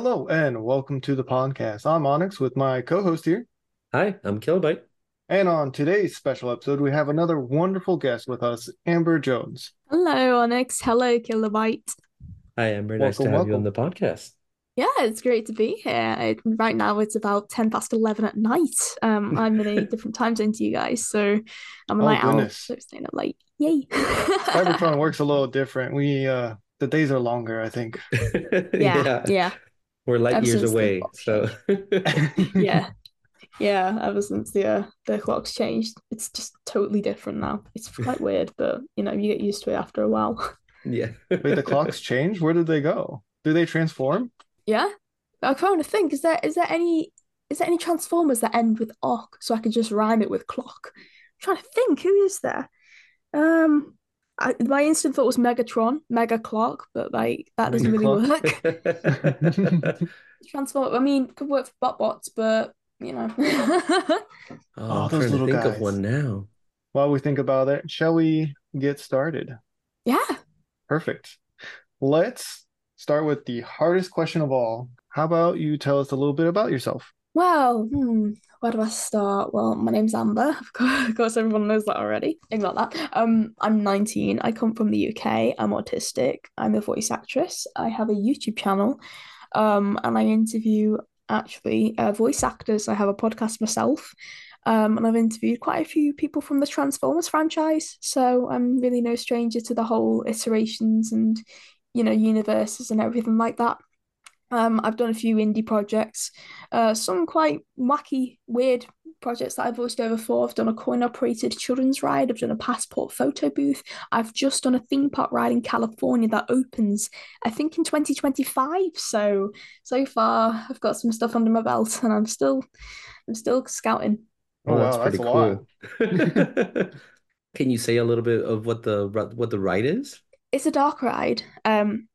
Hello and welcome to the podcast. I'm Onyx with my co-host here. Hi, I'm Kilobyte. And on today's special episode, we have another wonderful guest with us, Amber Jones. Hello, Onyx. Hello, Kilobyte. Hi, Amber. Nice to Welcome, have you on the podcast. Yeah, it's great to be here. It, right now, it's about 10 past 11 at night. Um, I'm in a different time zone to you guys, so I'm a Oh night owl, goodness. so staying up late. Yay. Cybertron works a little different. We uh the days are longer, I think. Yeah, yeah, We're light Ever years away, so yeah. Yeah, ever since the uh, the clock's changed, it's just totally different now. It's quite weird, but you know, you get used to it after a while. yeah. Wait, the clocks change? Where did they go? Do they transform? Yeah. I'm trying to think, is there is there any is there any Transformers that end with "ock" so I can just rhyme it with clock? I'm trying to think, who is there? Um I, my instant thought was Megatron, Mega Clock, but like that doesn't Mega really Clock. work. Transform I mean could work for BotBots, but you know. Oh, Oh, I'm those trying to little think guys. of one now. While we think about it, shall we get started? Yeah. Perfect. Let's start with the hardest question of all. How about you tell us a little bit about yourself? Well, hmm, where do I start? Well, my name's Amber. Of course, of course, everyone knows that already. Ignore that. Um, I'm 19. I come from the UK. I'm autistic. I'm a voice actress. I have a YouTube channel, um, and I interview actually uh, voice actors. I have a podcast myself, um, and I've interviewed quite a few people from the Transformers franchise. So I'm really no stranger to the whole iterations and, you know, universes and everything like that. Um, I've done a few indie projects, uh, some quite wacky, weird projects that I've voiced over for. I've done a coin-operated children's ride. I've done a passport photo booth. I've just done a theme park ride in California that opens, I think, in 2025. So so far, I've got some stuff under my belt, and I'm still I'm still scouting. Oh, that's wow, that's pretty a lot. cool. Can you say a little bit of what the what the ride is? It's a dark ride. Um,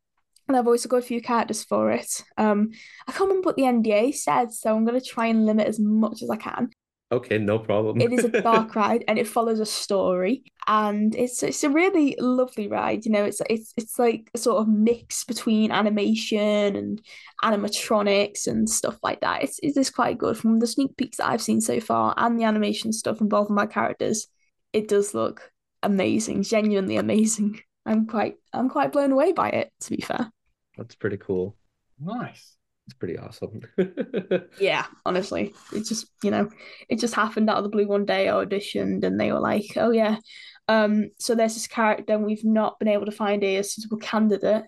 and I've also got a few characters for it. Um, I can't remember what the NDA said, so I'm gonna try and limit as much as I can. Okay, no problem. It is a dark ride and it follows a story and it's it's a really lovely ride. You know, it's it's it's like a sort of mix between animation and animatronics and stuff like that. It's it is quite good from the sneak peeks that I've seen so far and the animation stuff involving my characters. It does look amazing, genuinely amazing. I'm quite I'm quite blown away by it, to be fair. That's pretty cool. Nice. It's pretty awesome. Yeah, honestly, it just you know, it just happened out of the blue one day. I auditioned, and they were like, "Oh yeah, um, so there's this character, and we've not been able to find a suitable candidate."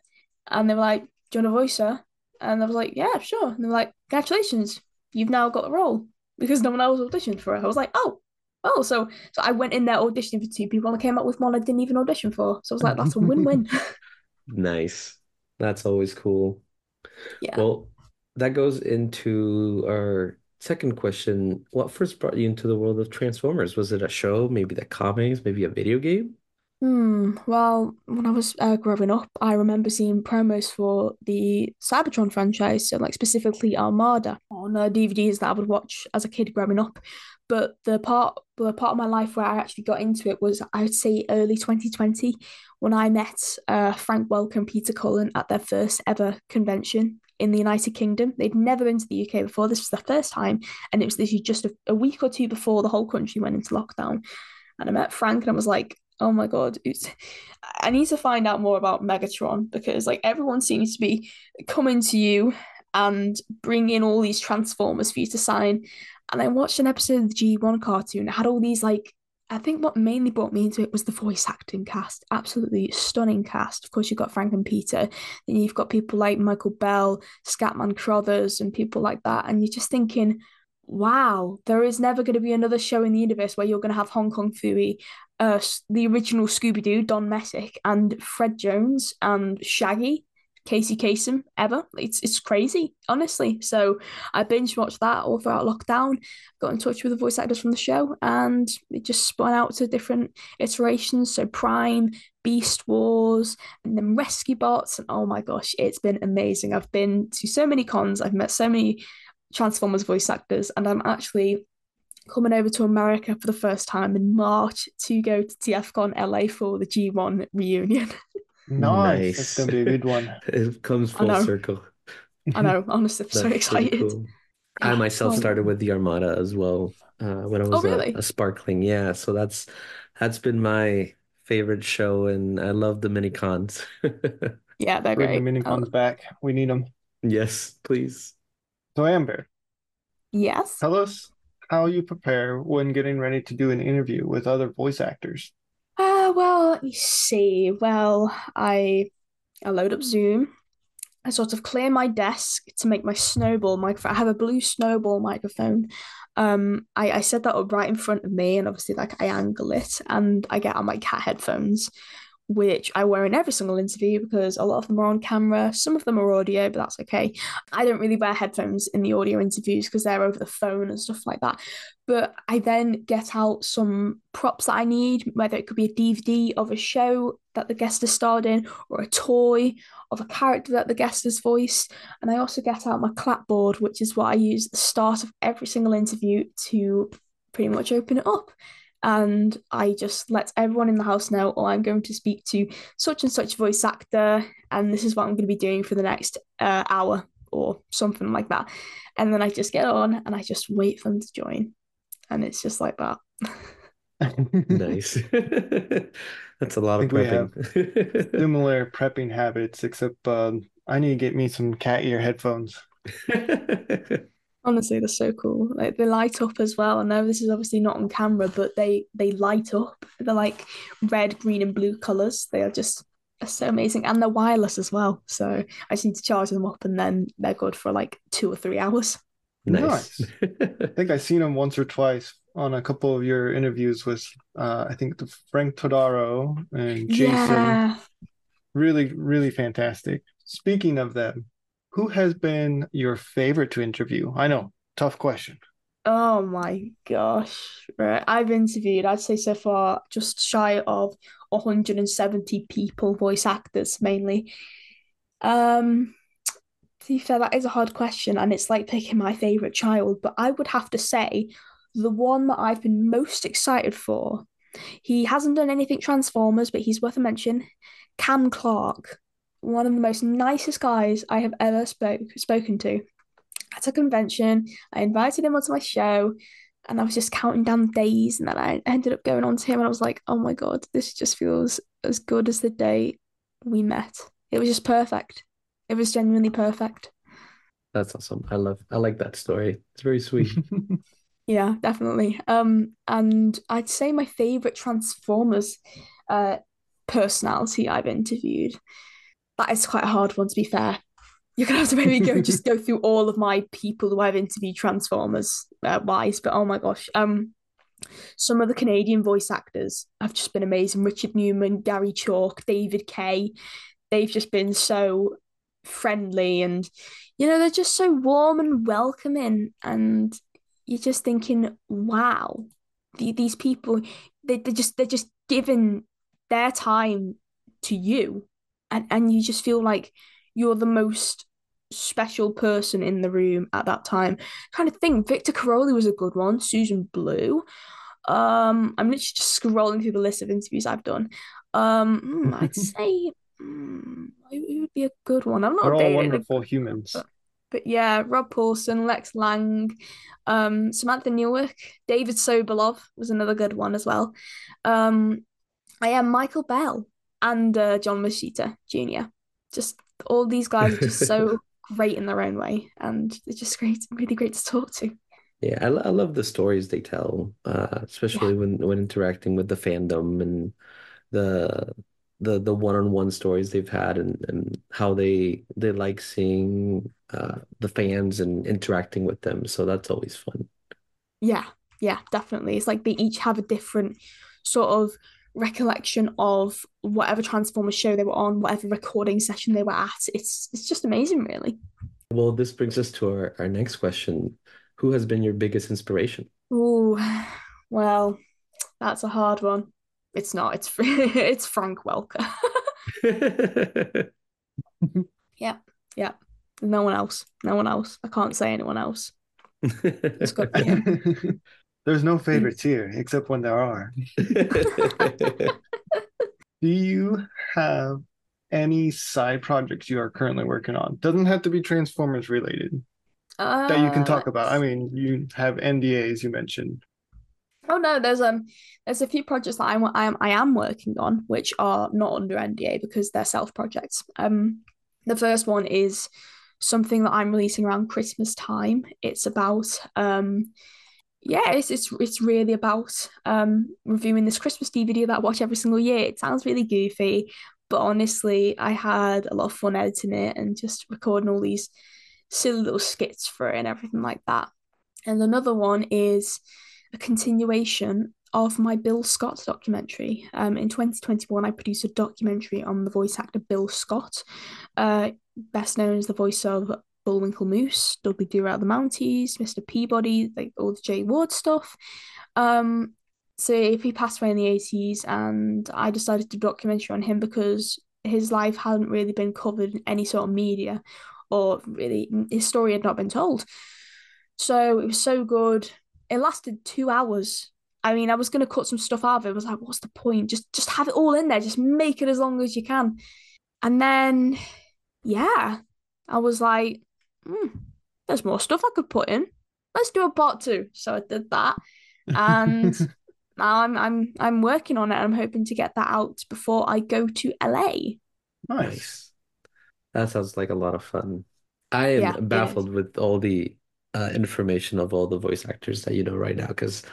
And they were like, "Do you want to voice her?" And I was like, "Yeah, sure." And they were like, "Congratulations, you've now got the role because no one else auditioned for it." I was like, "Oh." Oh, so so I went in there auditioning for two people and I came up with one I didn't even audition for. So I was like, that's a win-win. Nice. That's always cool. Yeah. Well, that goes into our second question. What first brought you into the world of Transformers? Was it a show, maybe the comics, maybe a video game? Hmm. Well, when I was uh, growing up, I remember seeing promos for the Cybertron franchise, so like specifically Armada on uh, DVDs that I would watch as a kid growing up. But the part, the part of my life where I actually got into it was, I would say, early 2020, when I met uh, Frank Welker and Peter Cullen at their first ever convention in the United Kingdom. They'd never been to the UK before. This was the first time, and it was literally just a, a week or two before the whole country went into lockdown. And I met Frank, and I was like, oh my god i need to find out more about megatron because like everyone seems to be coming to you and bring in all these transformers for you to sign. And i watched an episode of the g1 cartoon. It had all these like i think what mainly brought me into it was the voice acting cast. Absolutely stunning cast. Of course you've got frank and peter then you've got people like michael bell scatman crothers and people like that. And you're just thinking wow there is never going to be another show in the universe where you're going to have hong kong phooey uh the original Scooby-Doo, Don Messick, and Fred Jones and Shaggy, Casey Kasem ever. It's it's crazy, honestly. So I binge watched that all throughout lockdown, got in touch with the voice actors from the show, and it just spun out to different iterations. So Prime, Beast Wars, and then Rescue Bots, and oh my gosh, it's been amazing. I've been to so many cons, I've met so many Transformers voice actors, and I'm actually coming over to America for the first time in March to go to TFCon LA for the G1 reunion. Nice. That's gonna be a good one. It comes full know. circle. I know, honestly, I'm so That's pretty excited. cool. I myself Oh. started with the Armada as well, uh, when I Oh, was a, really? a sparkling. Yeah, so that's that's been my favorite show, and I love the mini cons. Yeah, they're Bring the great. mini Oh, cons back. We need them. Yes, please. So, Amber, yes. tell us how you prepare when getting ready to do an interview with other voice actors. Uh, well, let me see. Well, I I load up Zoom. I sort of clear my desk to make my snowball microphone. I have a blue snowball microphone. Um, I, I set that up right in front of me, and obviously, like I angle it, and I get on my cat headphones, which I wear in every single interview because a lot of them are on camera. Some of them are audio, but that's okay. I don't really wear headphones in the audio interviews because they're over the phone and stuff like that. But I then get out some props that I need, whether it could be a DVD of a show that the guest has starred in or a toy of a character that the guest has voiced. And I also get out my clapboard, which is what I use at the start of every single interview to pretty much open it up. And I just let everyone in the house know, oh, I'm going to speak to such and such voice actor, and this is what I'm going to be doing for the next uh, hour or something like that. And then I just get on and I just wait for them to join. And it's just like that. Nice. That's a lot of think we have prepping. Similar prepping habits, except um, I need to get me some cat ear headphones. Honestly, they're so cool. Like they light up as well. I know this is obviously not on camera, but they they light up. They're like red, green, and blue colors. They are just are so amazing, and they're wireless as well. So I just need to charge them up, and then they're good for like two or three hours. Nice. I think I've seen them once or twice on a couple of your interviews with, uh, I think the Frank Todaro and Jason. Yeah. Really, really fantastic. Speaking of them, who has been your favorite to interview? I know, tough question. Oh my gosh. Right. I've interviewed, I'd say so far, just shy of 170 people, voice actors mainly. Um, to be fair, that is a hard question, and it's like picking my favorite child, but I would have to say the one that I've been most excited for. He hasn't done anything Transformers, but he's worth a mention. Cam Clarke, one of the most nicest guys I have ever spoke spoken to. At a convention, I invited him onto my show, and I was just counting down the days, and then I ended up going on to him, and I was like, "Oh my god, this just feels as good as the day we met." It was just perfect. It was genuinely perfect. That's awesome. I love I like that story. It's very sweet. Yeah, definitely. Um, and I'd say my favorite Transformers uh personality I've interviewed. That is quite a hard one to be fair. You're gonna have to maybe go just go through all of my people who I've interviewed Transformers uh, wise, but oh my gosh. Um some of the Canadian voice actors have just been amazing. Richard Newman, Gary Chalk, David Kaye. They've just been so friendly and you know, they're just so warm and welcoming and you're just thinking, wow, the, these people, they, they're just they're just giving their time to you, and and you just feel like you're the most special person in the room at that time. Kind of thing. Victor Caroli was a good one. Susan Blue. Um, I'm literally just scrolling through the list of interviews I've done. Um, hmm, I'd say hmm, who would be a good one. I'm not all wonderful humans. but- but yeah, Rob Paulsen, Lex Lang, um, Samantha Newark, David Sobolov was another good one as well. Um, I am Michael Bell and uh, John Moschitta Jr. Just all these guys are just so great in their own way, and they're just great, really great to talk to. Yeah, I, I love the stories they tell, uh, especially when when interacting with the fandom and the the the one-on-one stories they've had and and how they they like seeing uh the fans and interacting with them. So that's always fun. Yeah, yeah, definitely. It's like they each have a different sort of recollection of whatever Transformers show they were on, whatever recording session they were at. It's it's just amazing, really. Well, this brings us to our, our next question. Who has been your biggest inspiration? Ooh, well, that's a hard one. It's not. It's it's Frank Welker. yeah, yeah. No one else. No one else. I can't say anyone else. It's got to be him. There's no favorites here, except when there are. Do you have any side projects you are currently working on? Doesn't have to be Transformers related Uh, that you can talk about. I mean, you have NDAs you mentioned. Oh no, there's um there's a few projects that I am I am I am working on which are not under NDA because they're self projects. Um, the first one is something that I'm releasing around Christmas time. It's about um yeah, it's it's it's really about um reviewing this Christmas DVD that I watch every single year. It sounds really goofy, but honestly, I had a lot of fun editing it and just recording all these silly little skits for it and everything like that. And another one is a continuation of my Bill Scott documentary. Um, in 2021, I produced a documentary on the voice actor Bill Scott, uh, best known as the voice of Bullwinkle Moose, Dudley Do Right the Mounties, Mr. Peabody, like all the Jay Ward stuff. Um, so if he passed away in the 80s, and I decided to documentary on him because his life hadn't really been covered in any sort of media, or really his story had not been told. So it was so good. It lasted two hours. I mean, I was gonna cut some stuff out of it. I was like, what's the point? Just just have it all in there. Just make it as long as you can. And then, yeah, I was like, hmm, there's more stuff I could put in. Let's do a part two. So I did that, and now I'm I'm I'm working on it. I'm hoping to get that out before I go to LA. Nice. That sounds like a lot of fun. I am Yeah, baffled with all the uh, information of all the voice actors that you know right now because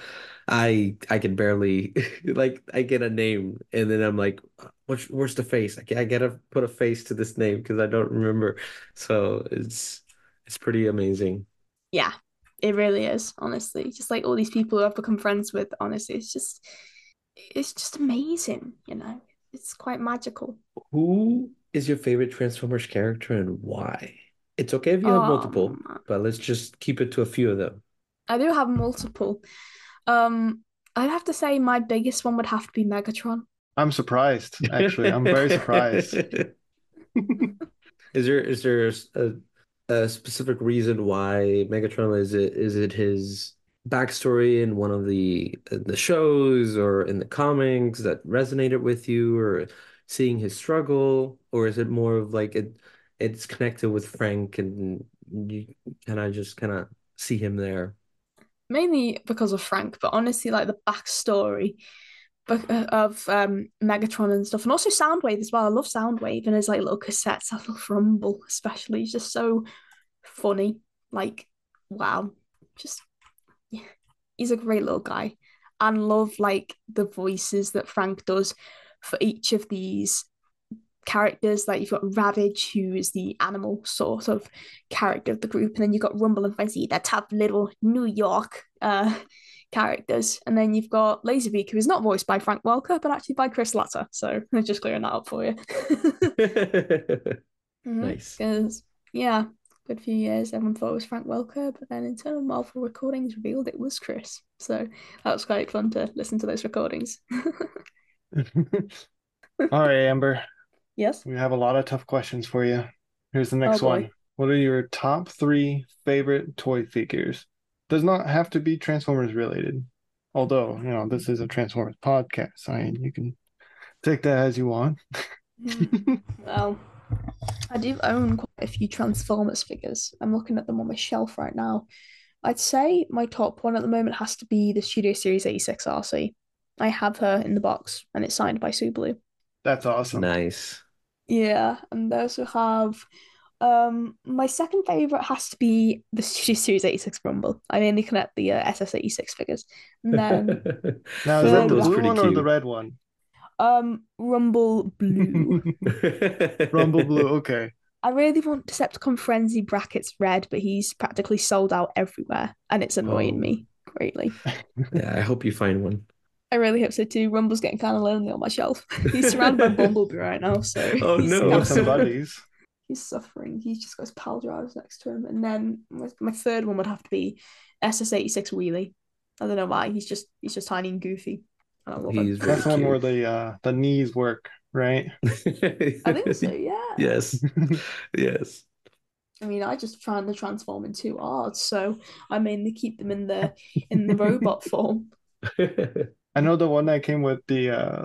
I I can barely like I get a name and then I'm like, what's where's the face? I, I gotta put a face to this name because I don't remember. So it's it's pretty amazing. Yeah, it really is. Honestly, just like all these people who I've become friends with. Honestly, it's just it's just amazing. You know, it's quite magical. Who is your favorite Transformers character and why? It's okay if you have multiple, Um, but let's just keep it to a few of them. I do have multiple. Um, I'd have to say my biggest one would have to be Megatron. I'm surprised, actually. I'm very surprised. Is there is there a, a specific reason why Megatron is it is it his backstory in one of the the shows or in the comics that resonated with you or seeing his struggle or is it more of like it it's connected with Frank and you kind of just kind of see him there? mainly because of Frank, but honestly, like the backstory of um Megatron and stuff, and also Soundwave as well. I love Soundwave and his like little cassettes. I love Rumble, especially. He's just so funny. Like, wow, just yeah, he's a great little guy, and love like the voices that Frank does for each of these characters. Like you've got Ravage, who is the animal sort of character of the group, and then you've got Rumble and Frenzy, the tough little New York uh characters, and then you've got Laserbeak, who is not voiced by Frank Welker, but actually by Chris Latta. So I'm just clearing that up for you. Mm-hmm. Nice. Because yeah, good few years everyone thought it was Frank Welker, but then internal Marvel recordings revealed it was Chris. So that was quite fun to listen to those recordings. All right, Amber. yes. We have a lot of tough questions for you. Here's the next Oh, one. What are your top three favorite toy figures? Does not have to be Transformers related. Although, you know, this is a Transformers podcast. I mean, you can take that as you want. Hmm. Well, I do own quite a few Transformers figures. I'm looking at them on my shelf right now. I'd say my top one at the moment has to be the Studio Series 86 Arcee. I have her in the box and it's signed by Sue Blue. That's awesome. Nice. Yeah, and I also have um my second favorite has to be the Studio Series 86 Rumble. I mainly connect the uh, SS86 figures. And then Now, is that the blue pretty one or the red one? um Rumble Blue. Rumble Blue. Okay. I really want Decepticon Frenzy brackets red, but he's practically sold out everywhere, and it's annoying Oh. me greatly. Yeah, I hope you find one. I really hope so too. Rumble's getting kind of lonely on my shelf. He's surrounded by Bumblebee right now, so Oh, he's, no. We kind have of some buddies. He's suffering. He's just got his pal drivers next to him, and then my, my third one would have to be SS86 Wheelie. I don't know why. He's just he's just tiny and goofy. And I love him. He's That's the really one where the uh the knees work, right? I think so. Yeah. Yes. Yes. I mean, I just find the transform into art, so I mainly keep them in the in the robot form. I know the one that came with the uh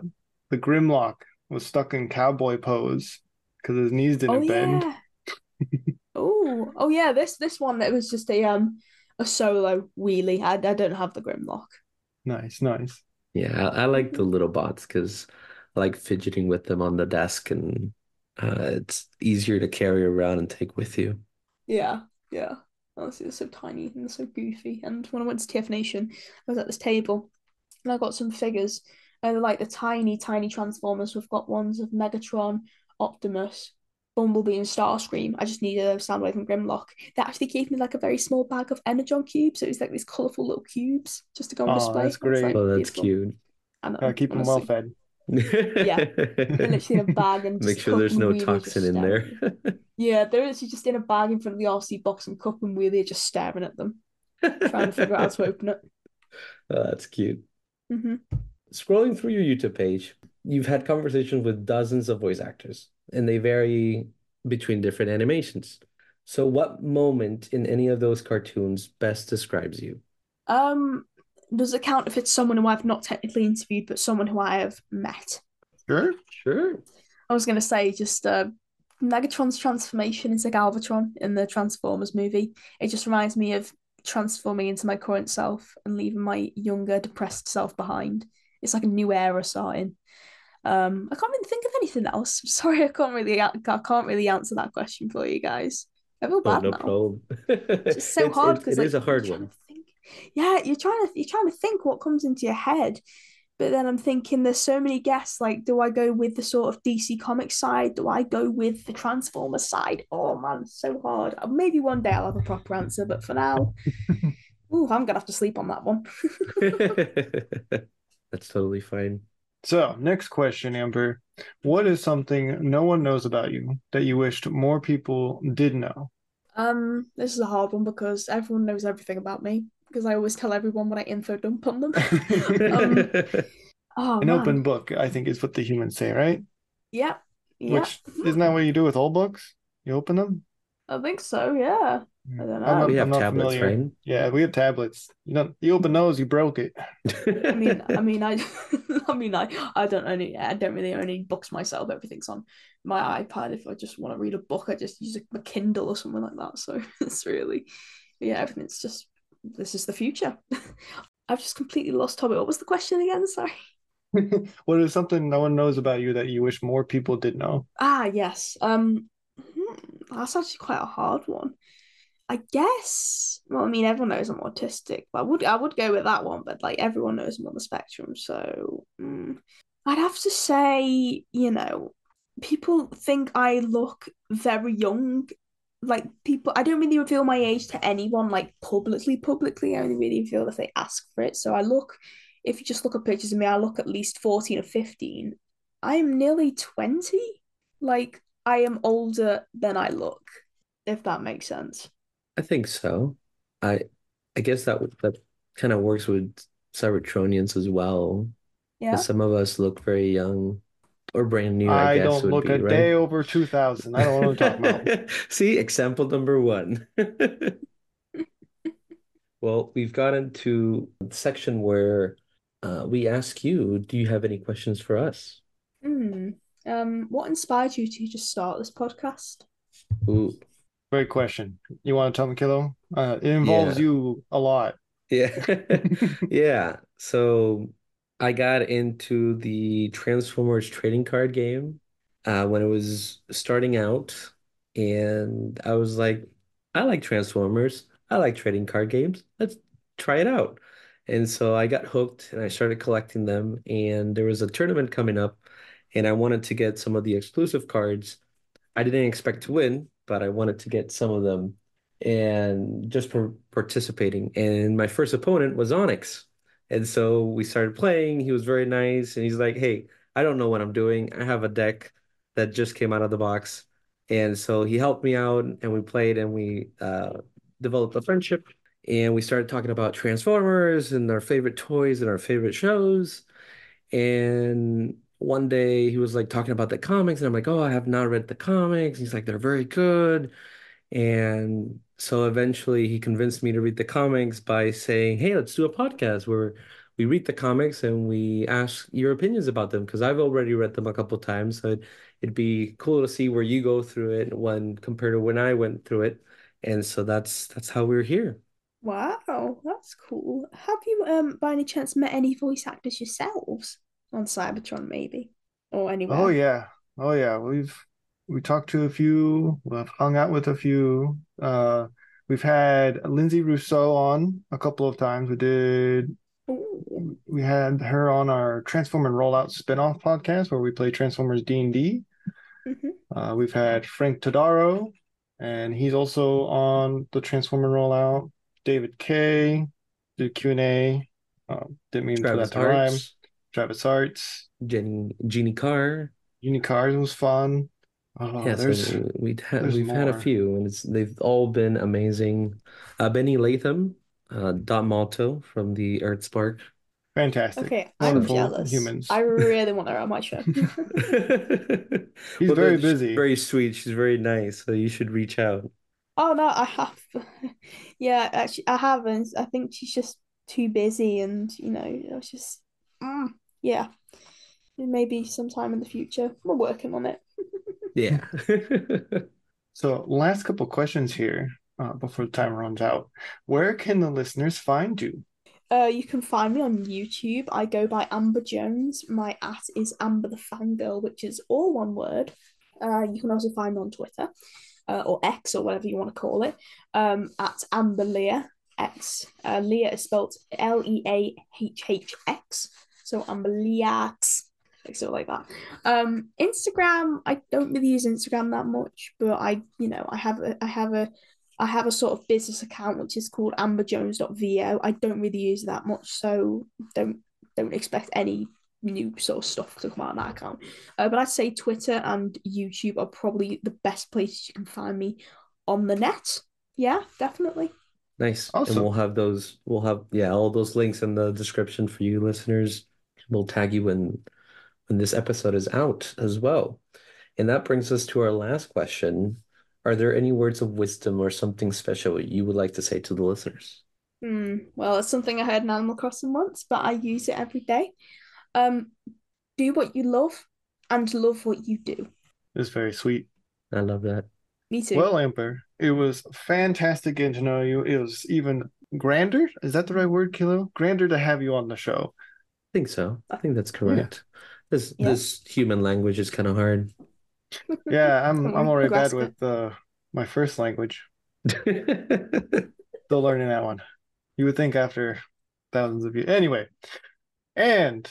the Grimlock was stuck in cowboy pose. Because his knees Oh didn't bend. yeah. Oh, oh yeah. This this one it was just a um a solo wheelie. I I don't have the Grimlock. Nice, nice. Yeah, I, I like the little bots because I like fidgeting with them on the desk and uh, it's easier to carry around and take with you. Yeah, yeah. Honestly, they're so tiny and they're so goofy. And when I went to TF Nation, I was at this table and I got some figures. And they're like the tiny, tiny Transformers. We've got ones of Megatron, Optimus, Bumblebee, and Starscream. I just needed a Soundwave and Grimlock. They actually gave me like a very small bag of Energon cubes. So it was like these colourful little cubes just to go on Oh, display. that's great. like, Oh, that's beautiful. cute. I know, Gotta keep them well fed. Yeah. They're literally in a bag and Make sure there's no and toxin in there. Yeah, they're actually just in a bag in front of the Arcee box and Kup and Wheelie are just staring at them, trying to figure out how to open it. Oh, that's cute. hmm Scrolling through your YouTube page, you've had conversations with dozens of voice actors, and they vary between different animations. So, what moment in any of those cartoons best describes you? Um, does it count if it's someone who I've not technically interviewed, but someone who I have met? Sure. Sure. I was gonna say just uh, Megatron's transformation into Galvatron in the Transformers movie. It just reminds me of transforming into my current self and leaving my younger, depressed self behind. It's like a new era starting. Um, I can't really think of anything else. I'm sorry, I can't really, I can't really answer that question for you guys. I feel Oh, bad no now. problem. It's just so It's- hard because it like is a hard one. Yeah, you're trying to you're trying to think what comes into your head, but then I'm thinking there's so many guests. Like, do I go with the sort of DC Comics side? Do I go with the Transformers side? Oh man, so hard. Uh, Maybe one day I'll have a proper answer, but for now, ooh, I'm gonna have to sleep on that one. That's totally fine. So, next question, Amber. What is something no one knows about you that you wished more people did know? Um, this is a hard one because everyone knows everything about me because I always tell everyone when I info dump on them. Um, Oh An man, open book, I think, is what the humans say, right? yeah, yeah, Which isn't that what you do with all books? You open them? I think so. Yeah. I don't I'm know. not, we have I'm not tablets, familiar. right? Yeah, we have tablets. You know, you open those, you broke it. I mean, I mean, I, I mean, I, I don't only, I don't really own any books myself. Everything's on my iPad. If I just want to read a book, I just use a, a Kindle or something like that. So it's really, yeah, everything's just, this is the future. I've just completely lost topic. What was the question again? Sorry. What is something no one knows about you that you wish more people did know? Ah, yes. Um, that's actually quite a hard one. I guess. Well, I mean, everyone knows I'm autistic, but I would I would go with that one. But like everyone knows I'm on the spectrum, so mm, I'd have to say, you know, people think I look very young. Like people, I don't really reveal my age to anyone like publicly. Publicly, I only really reveal if they ask for it. So I look. If you just look at pictures of me, I look at least fourteen or fifteen. I am nearly 20. Like, I am older than I look, if that makes sense. I think so. I I guess that that kind of works with Cybertronians as well. Yeah. 'Cause Some of us look very young or brand new, I I guess don't look be, a right? day over 2000. I don't know what I'm talking about. See, example number one. Well, we've gotten to the section where uh, we ask you, do you have any questions for us? Hmm. Um, what inspired you to just start this podcast? Ooh, Great question. You want to tell me, Kilo? Uh, it involves Yeah. you a lot. yeah. Yeah. So I got into the Transformers trading card game uh, when it was starting out, and I was like, I like Transformers. I like trading card games. Let's try it out. And so I got hooked and I started collecting them. And there was a tournament coming up, and I wanted to get some of the exclusive cards. I didn't expect to win, but I wanted to get some of them and just for participating. And my first opponent was Onyx. And so we started playing. He was very nice. And he's like, Hey, I don't know what I'm doing. I have a deck that just came out of the box. And so he helped me out and we played and we uh, developed a friendship. And we started talking about Transformers and our favorite toys and our favorite shows. And one day he was like talking about the comics, and I'm like, oh, I have not read the comics. He's like, they're very good. And so eventually he convinced me to read the comics by saying, hey, let's do a podcast where we read the comics and we ask your opinions about them because I've already read them a couple times. So it'd, it'd be cool to see where you go through it when compared to when I went through it. And so that's that's how we're here. Wow, that's cool. Have you, um, by any chance, met any voice actors yourselves on Cybertron, maybe, or anywhere? Oh yeah. Oh yeah. We've we talked to a few, we've hung out with a few. Uh we've had Lindsay Rousseau on a couple of times. We did Ooh. we had her on our Transformer Rollout spin-off podcast where we play Transformers D&D. Mhm. Uh, we've had Frank Todaro, and he's also on the Transformer Rollout. David Kaye did Q&A. Um, didn't mean Travis for that to rhyme. Arts, Travis Arts. Jenny, Jeannie Carr. Unicars was fun. Oh, Yeah, there's so we'd had there's we've had a few, and it's they've all been amazing. Uh, Benny Latham, uh, Dot Malto from the Earth Spark. fantastic. Okay, I'm jealous. humans. I really want her on my show. He's Well, very busy. very sweet. She's very nice, so you should reach out. Oh no, I have. Yeah, actually, I haven't. I think she's just too busy, and you know, I was just, mm, yeah. Maybe sometime in the future. We're working on it. Yeah. So, last couple questions here uh, before the time runs out. Where can the listeners find you? Uh, you can find me on YouTube. I go by Amber Jones. My at is Amber the Fangirl, which is all one word. Uh, you can also find me on Twitter, uh, or X, or whatever you want to call it, um, at Amber Leah X. Uh, Leah is spelled L E A H H X, so Amber Leah X, like sort of like that. Um, Instagram, I don't really use Instagram that much, but I, you know, I have a, I have a I have a sort of business account which is called amberjones.vo. I don't really use that much, so don't don't expect any new sort of stuff to come out of that account. Uh, but I'd say Twitter and YouTube are probably the best places you can find me on the net. Yeah, definitely. Nice. And Awesome. we'll have those, we'll have, yeah, all those links in the description for you listeners. We'll tag you when when this episode is out as well. And that brings us to our last question. Are there any words of wisdom or something special you would like to say to the listeners? Hmm. Well, it's something I heard in Animal Crossing once, but I use it every day. Um, do what you love and love what you do. It's very sweet. I love that. Me too. Well, Amber, it was fantastic getting to know you. It was even grander. Is that the right word, Kilo? Grander to have you on the show. I think so. I think that's correct. This Yeah. this human language is kind of hard. Yeah, I'm I'm already bad with uh, my first language. Still learning that one. You would think after thousands of years. Anyway, and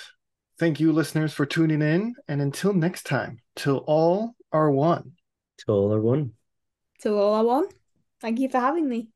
thank you, listeners, for tuning in. And until next time, till all are one. Till all are one. Till all are one. Thank you for having me.